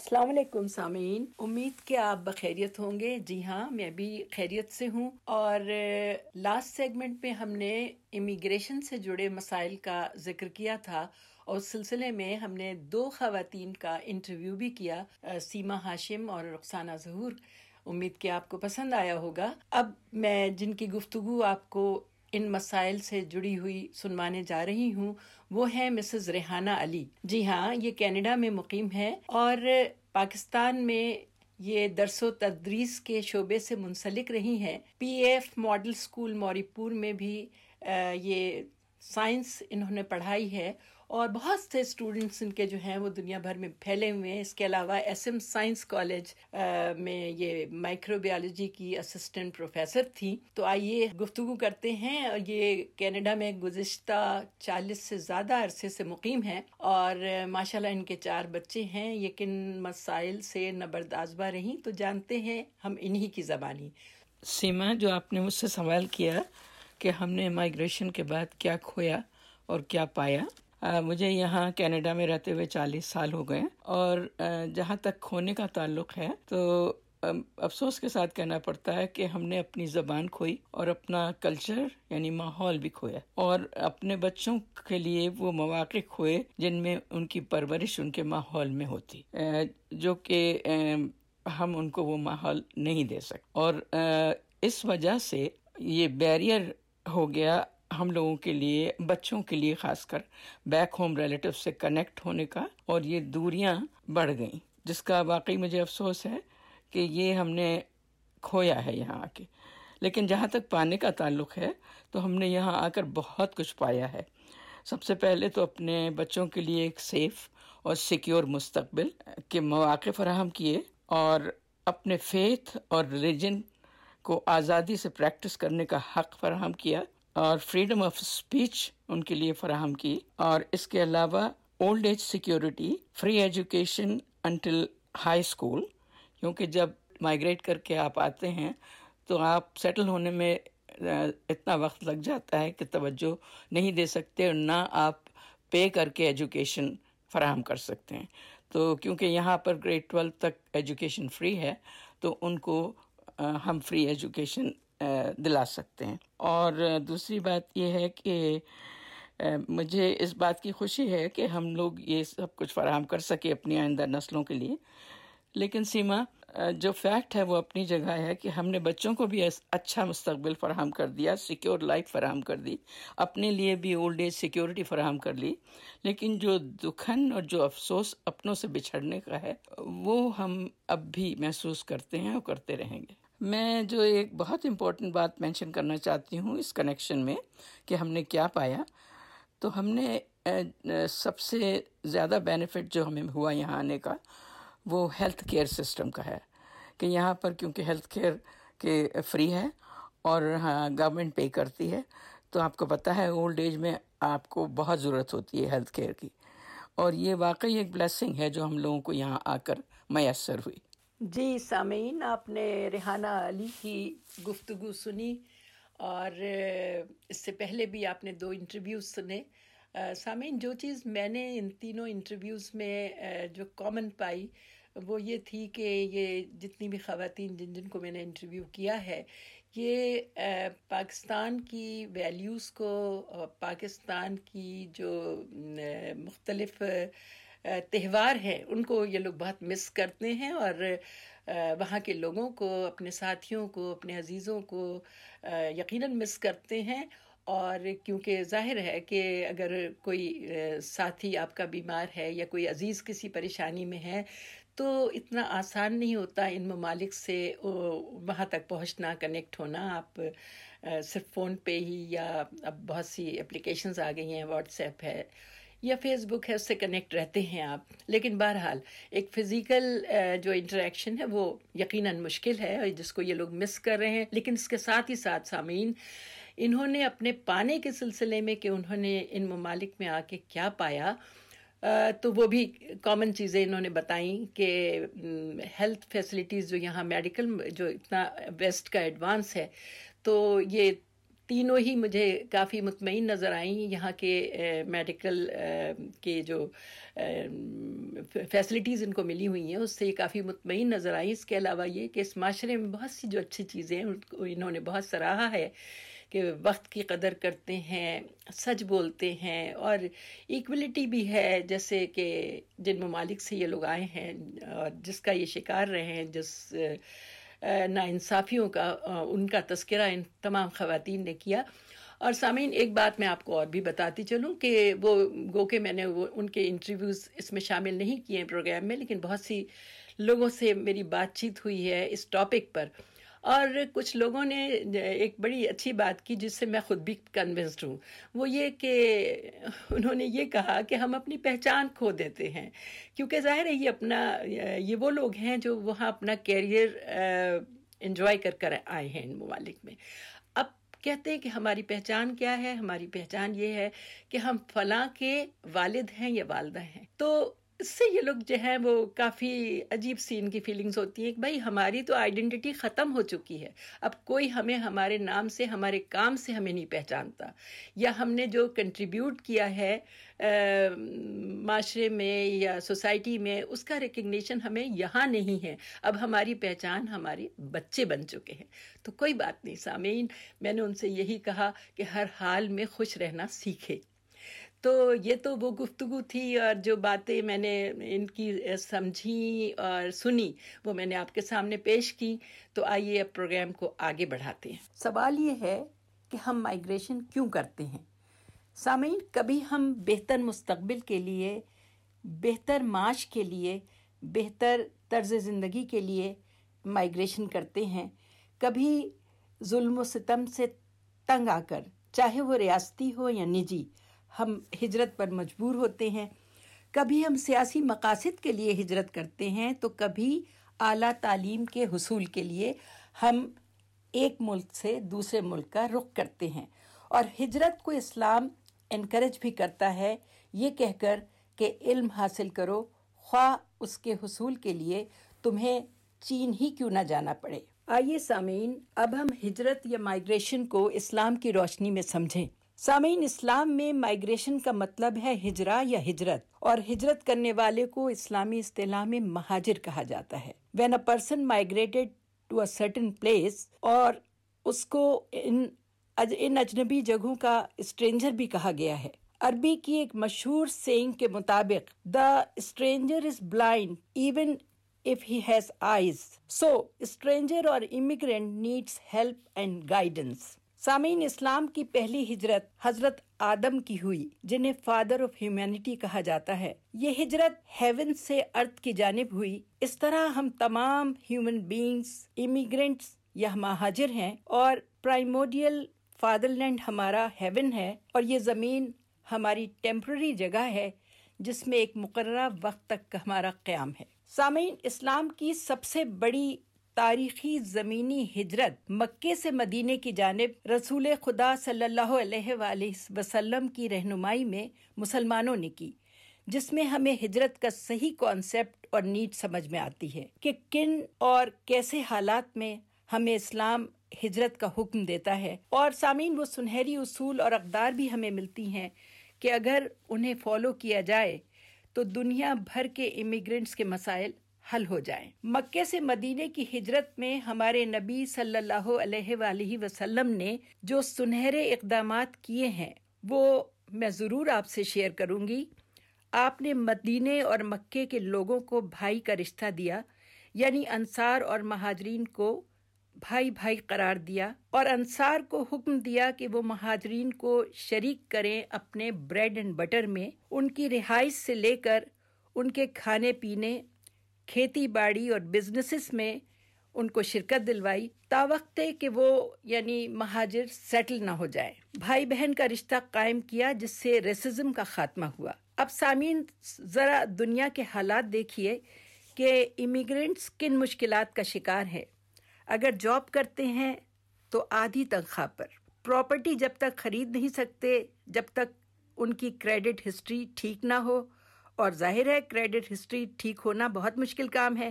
السلام علیکم سامعین۔ امید کہ آپ بخیریت ہوں گے۔ جی ہاں میں بھی خیریت سے ہوں۔ اور لاسٹ سیگمنٹ میں ہم نے امیگریشن سے جڑے مسائل کا ذکر کیا تھا۔ اور اس سلسلے میں ہم نے دو خواتین کا انٹرویو بھی کیا، سیما ہاشم اور رخسانہ ظہور۔ امید کہ آپ کو پسند آیا ہوگا۔ اب میں جن کی گفتگو آپ کو ان مسائل سے جڑی ہوئی سنوانے جا رہی ہوں، وہ ہے مسز ریحانہ علی۔ جی ہاں یہ کینیڈا میں مقیم ہے اور پاکستان میں یہ درس و تدریس کے شعبے سے منسلک رہی ہیں۔ P F model school Mauripur میں بھی یہ سائنس انہوں نے پڑھائی ہے اور بہت سے اسٹوڈینٹس ان کے جو ہیں وہ دنیا بھر میں پھیلے ہوئے ہیں۔ اس کے علاوہ ایس ایم سائنس کالج میں یہ مائکرو بایولوجی کی اسسٹنٹ پروفیسر تھی۔ تو آئیے گفتگو کرتے ہیں۔ اور یہ کینیڈا میں گزشتہ چالیس سے زیادہ عرصے سے مقیم ہے اور ماشاء اللہ ان کے چار بچے ہیں۔ یہ کن مسائل سے نبردازبہ رہی تو جانتے ہیں ہم انہی کی زبانی۔ سیما، جو آپ نے مجھ سے سوال کیا کہ ہم نے مائگریشن کے بعد کیا کھویا اور کیا پایا۔ مجھے یہاں کینیڈا میں رہتے ہوئے چالیس سال ہو گئے اور جہاں تک کھونے کا تعلق ہے تو افسوس کے ساتھ کہنا پڑتا ہے کہ ہم نے اپنی زبان کھوئی اور اپنا کلچر یعنی ماحول بھی کھویا اور اپنے بچوں کے لیے وہ مواقع کھوئے جن میں ان کی پرورش ان کے ماحول میں ہوتی۔ جو کہ ہم ان کو وہ ماحول نہیں دے سکتے اور اس وجہ سے یہ بیریئر ہو گیا ہم لوگوں کے لیے، بچوں کے لیے خاص کر بیک ہوم ریلیٹو سے کنیکٹ ہونے کا اور یہ دوریاں بڑھ گئیں، جس کا واقعی مجھے افسوس ہے کہ یہ ہم نے کھویا ہے یہاں آ کے۔ لیکن جہاں تک پانے کا تعلق ہے، تو ہم نے یہاں آ کر بہت کچھ پایا ہے۔ سب سے پہلے تو اپنے بچوں کے لیے ایک سیف اور سیکیور مستقبل کے مواقع فراہم کیے اور اپنے فیتھ اور ریلیجن کو آزادی سے پریکٹس کرنے کا حق فراہم کیا اور فریڈم آف اسپیچ ان کے لیے فراہم کی اور اس کے علاوہ old age security free education until high school کیونکہ جب مائگریٹ کر کے آپ آتے ہیں تو آپ سیٹل ہونے میں اتنا وقت لگ جاتا ہے کہ توجہ نہیں دے سکتے اور نہ آپ پے کر کے ایجوکیشن فراہم کر سکتے ہیں۔ تو کیونکہ یہاں پر گریڈ ٹویلو تک ایجوکیشن فری ہے، تو ان کو ہم فری ایجوکیشن دلا سکتے ہیں۔ اور دوسری بات یہ ہے کہ مجھے اس بات کی خوشی ہے کہ ہم لوگ یہ سب کچھ فراہم کر سکے اپنی آئندہ نسلوں کے لیے۔ لیکن سیما جو فیکٹ ہے وہ اپنی جگہ ہے کہ ہم نے بچوں کو بھی اچھا مستقبل فراہم کر دیا سیکیور لائف فراہم کر دی، اپنے لیے بھی اولڈ ایج سیکیورٹی فراہم کر لی۔ لیکن جو دکھن اور جو افسوس اپنوں سے بچھڑنے کا ہے، وہ ہم اب بھی محسوس کرتے ہیں اور کرتے رہیں گے۔ میں جو ایک بہت امپورٹنٹ بات مینشن کرنا چاہتی ہوں اس کنیکشن میں کہ ہم نے کیا پایا۔ تو ہم نے سب سے زیادہ بینیفٹ جو ہمیں ہوا یہاں آنے کا وہ ہیلتھ کیئر سسٹم کا ہے۔ کہ یہاں پر کیونکہ ہیلتھ کیئر کے فری ہے اور ہاں گورنمنٹ پے کرتی ہے، تو آپ کو پتہ ہے اولڈ ایج میں آپ کو بہت ضرورت ہوتی ہے ہیلتھ کیئر کی۔ اور یہ واقعی ایک بلیسنگ ہے جو ہم لوگوں کو یہاں آ کر میسر ہوئی۔ جی سامعین، آپ نے ریحانہ علی کی گفتگو سنی اور اس سے پہلے بھی آپ نے دو انٹرویوز سنے۔ سامعین، جو چیز میں نے ان تینوں انٹرویوز میں جو کامن پائی، وہ یہ تھی کہ یہ جتنی بھی خواتین جن جن کو میں نے انٹرویو کیا ہے، یہ پاکستان کی ویلیوز کو پاکستان کی جو مختلف تہوار ہیں، ان کو یہ لوگ بہت مس کرتے ہیں اور وہاں کے لوگوں کو، اپنے ساتھیوں کو، اپنے عزیزوں کو یقیناً مس کرتے ہیں اور کیونکہ ظاہر ہے کہ اگر کوئی ساتھی آپ کا بیمار ہے یا کوئی عزیز کسی پریشانی میں ہے تو اتنا آسان نہیں ہوتا ان ممالک سے وہاں تک پہنچنا کنیکٹ ہونا۔ آپ صرف فون پہ ہی یا اب بہت سی اپلیکیشنز آ گئی ہیں واٹس ایپ ہے۔ یا فیس بک ہے، اس سے کنیکٹ رہتے ہیں آپ۔ لیکن بہرحال، ایک فزیکل جو انٹریکشن ہے، وہ یقیناً مشکل ہے، جس کو یہ لوگ مس کر رہے ہیں۔ لیکن اس کے ساتھ ہی ساتھ سامعین، انہوں نے اپنے پانے کے سلسلے میں کہ انہوں نے ان ممالک میں آ کے کیا پایا تو وہ بھی کامن چیزیں انہوں نے بتائیں کہ ہیلتھ فیسلٹیز جو یہاں میڈیکل جو اتنا ویسٹ کا ایڈوانس ہے، تو یہ تینوں ہی مجھے کافی مطمئن نظر آئیں یہاں کے میڈیکل کے جو فیسلٹیز ان کو ملی ہوئی ہیں، اس سے یہ کافی مطمئن نظر آئیں۔ اس کے علاوہ یہ کہ اس معاشرے میں بہت سی جو اچھی چیزیں ہیں، ان کو، انہوں نے بہت سراہا ہے کہ وقت کی قدر کرتے ہیں، سچ بولتے ہیں، اور ایکولیٹی بھی ہے۔ جیسے کہ جن ممالک سے یہ لوگ آئے ہیں اور جس کا یہ شکار رہے ہیں، جس ناانصافیوں کا ان کا تذکرہ ان تمام خواتین نے کیا۔ اور سامعین، ایک بات میں آپ کو اور بھی بتاتی چلوں کہ وہ گو کہ میں نے وہ ان کے انٹرویوز اس میں شامل نہیں کیے ہیں پروگرام میں، لیکن بہت سی لوگوں سے میری بات چیت ہوئی ہے اس ٹاپک پر۔ اور کچھ لوگوں نے، ایک بڑی اچھی بات کی جس سے میں خود بھی کنونسڈ ہوں۔ وہ یہ کہ انہوں نے یہ کہا کہ ہم اپنی پہچان کھو دیتے ہیں۔ کیونکہ ظاہر ہے یہ اپنا، یہ وہ لوگ ہیں جو وہاں اپنا کیریئر انجوائے کر کر آئے ہیں ان ممالک میں۔ اب کہتے ہیں کہ ہماری پہچان کیا ہے؟ ہماری پہچان یہ ہے کہ ہم فلاں کے والد ہیں یا والدہ ہیں۔ تو اس سے یہ لوگ جو ہیں وہ کافی عجیب سی ان کی فیلنگز ہوتی ہیں کہ بھائی ہماری تو آئیڈینٹی ختم ہو چکی ہے۔ اب کوئی ہمیں ہمارے نام سے، ہمارے کام سے ہمیں نہیں پہچانتا۔ یا ہم نے جو کنٹریبیوٹ کیا ہے معاشرے میں یا سوسائٹی میں، اس کا ریکگنیشن ہمیں یہاں نہیں ہے۔ اب ہماری پہچان ہمارے بچے بن چکے ہیں۔ تو کوئی بات نہیں، سامعین، میں نے ان سے یہی کہا کہ ہر حال میں خوش رہنا سیکھے تو یہ تو وہ گفتگو تھی اور جو باتیں میں نے ان کی سمجھی اور سنی وہ میں نے آپ کے سامنے پیش کی۔ تو آئیے اب پروگرام کو آگے بڑھاتے ہیں۔ سوال یہ ہے کہ ہم مائگریشن کیوں کرتے ہیں؟ سامعین، کبھی ہم بہتر مستقبل کے لیے، بہتر معاش کے لیے، بہتر طرز زندگی کے لیے مائگریشن کرتے ہیں؟ کبھی ظلم و ستم سے تنگ آ کر، چاہے وہ ریاستی ہو یا نجی ہم ہجرت پر مجبور ہوتے ہیں۔ کبھی ہم سیاسی مقاصد کے لیے ہجرت کرتے ہیں، تو کبھی اعلیٰ تعلیم کے حصول کے لیے ہم ایک ملک سے دوسرے ملک کا رخ کرتے ہیں۔ اور ہجرت کو اسلام انکریج بھی کرتا ہے۔ یہ کہہ کر کہ علم حاصل کرو، خواہ اس کے حصول کے لیے تمہیں چین ہی کیوں نہ جانا پڑے۔ آئیے سامعین، اب ہم ہجرت یا مائگریشن کو اسلام کی روشنی میں سمجھیں۔ سامعین، اسلام میں مائگریشن کا مطلب ہے ہجرا یا ہجرت، اور ہجرت کرنے والے کو اسلامی اصطلاح میں مہاجر کہا جاتا ہے۔ When a person migrated to a certain place اور اس کو ان ان اجنبی جگہوں کا اسٹرینجر بھی کہا گیا ہے۔ عربی کی ایک مشہور سینگ کے مطابق the stranger is blind even if he has eyes so stranger اور immigrant needs help and guidance سامعین اسلام کی پہلی ہجرت حضرت آدم کی ہوئی، جنہیں فادر آف ہیومینٹی کہا جاتا ہے۔ یہ ہجرت ہیون سے ارتھ کی جانب ہوئی۔ اس طرح ہم تمام ہیومن بینگز امیگرینٹس یا مہاجر ہیں اور پرائموڈیل فادر لینڈ ہمارا ہیون ہے اور یہ زمین ہماری ٹیمپرری جگہ ہے، جس میں ایک مقررہ وقت تک ہمارا قیام ہے۔ سامعین، اسلام کی سب سے بڑی تاریخی زمینی ہجرت مکے سے مدینے کی جانب رسول خدا صلی اللہ علیہ وآلہ وسلم کی رہنمائی میں مسلمانوں نے کی، جس میں ہمیں ہجرت کا صحیح کانسیپٹ اور نیٹ سمجھ میں آتی ہے کہ کن اور کیسے حالات میں ہمیں اسلام ہجرت کا حکم دیتا ہے۔ اور سامعین، وہ سنہری اصول اور اقدار بھی ہمیں ملتی ہیں کہ اگر انہیں فالو کیا جائے تو دنیا بھر کے امیگرینٹس کے مسائل حل ہو جائیں۔ مکے سے مدینے کی ہجرت میں ہمارے نبی صلی اللہ علیہ وآلہ وسلم نے جو سنہرے اقدامات کیے ہیں، وہ میں ضرور آپ سے شیئر کروں گی۔ آپ نے مدینے اور مکے کے لوگوں کو بھائی کا رشتہ دیا یعنی انصار اور مہاجرین کو بھائی بھائی قرار دیا اور انصار کو حکم دیا کہ وہ مہاجرین کو شریک کریں اپنے بریڈ اینڈ بٹر میں۔ ان کی رہائش سے لے کر ان کے کھانے پینے کھیتی باڑی اور بزنسز میں ان کو شرکت دلوائی تا وقت کہ وہ یعنی مہاجر سیٹل نہ ہو جائے۔ بھائی بہن کا رشتہ قائم کیا جس سے ریسزم کا خاتمہ ہوا۔ اب سامعین، ذرا دنیا کے حالات دیکھیے کہ امیگرینٹس کن مشکلات کا شکار ہے اگر جاب کرتے ہیں تو آدھی تنخواہ پر۔ پراپرٹی جب تک خرید نہیں سکتے، جب تک ان کی کریڈٹ ہسٹری ٹھیک نہ ہو اور ظاہر ہے کریڈٹ ہسٹری ٹھیک ہونا بہت مشکل کام ہے۔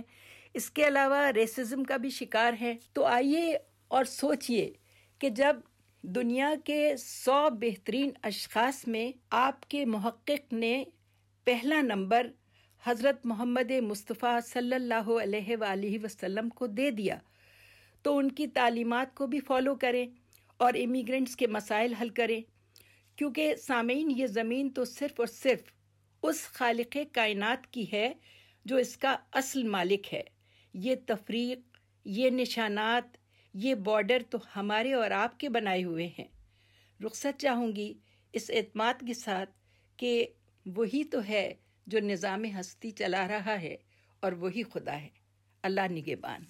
اس کے علاوہ ریسزم کا بھی شکار ہے۔ تو آئیے اور سوچئے کہ جب دنیا کے سو بہترین اشخاص میں آپ کے محقق نے پہلا نمبر حضرت محمد مصطفیٰ صلی اللہ علیہ وآلہ وسلم کو دے دیا، تو ان کی تعلیمات کو بھی فالو کریں اور امیگرنٹس کے مسائل حل کریں۔ کیونکہ سامعین یہ زمین تو صرف اور صرف اس خالق کائنات کی ہے جو اس کا اصل مالک ہے۔ یہ تفریق، یہ نشانات، یہ بارڈر تو ہمارے اور آپ کے بنائے ہوئے ہیں۔ رخصت چاہوں گی اس اعتماد کے ساتھ کہ وہی تو ہے جو نظام ہستی چلا رہا ہے اور وہی خدا ہے۔ اللہ نگبان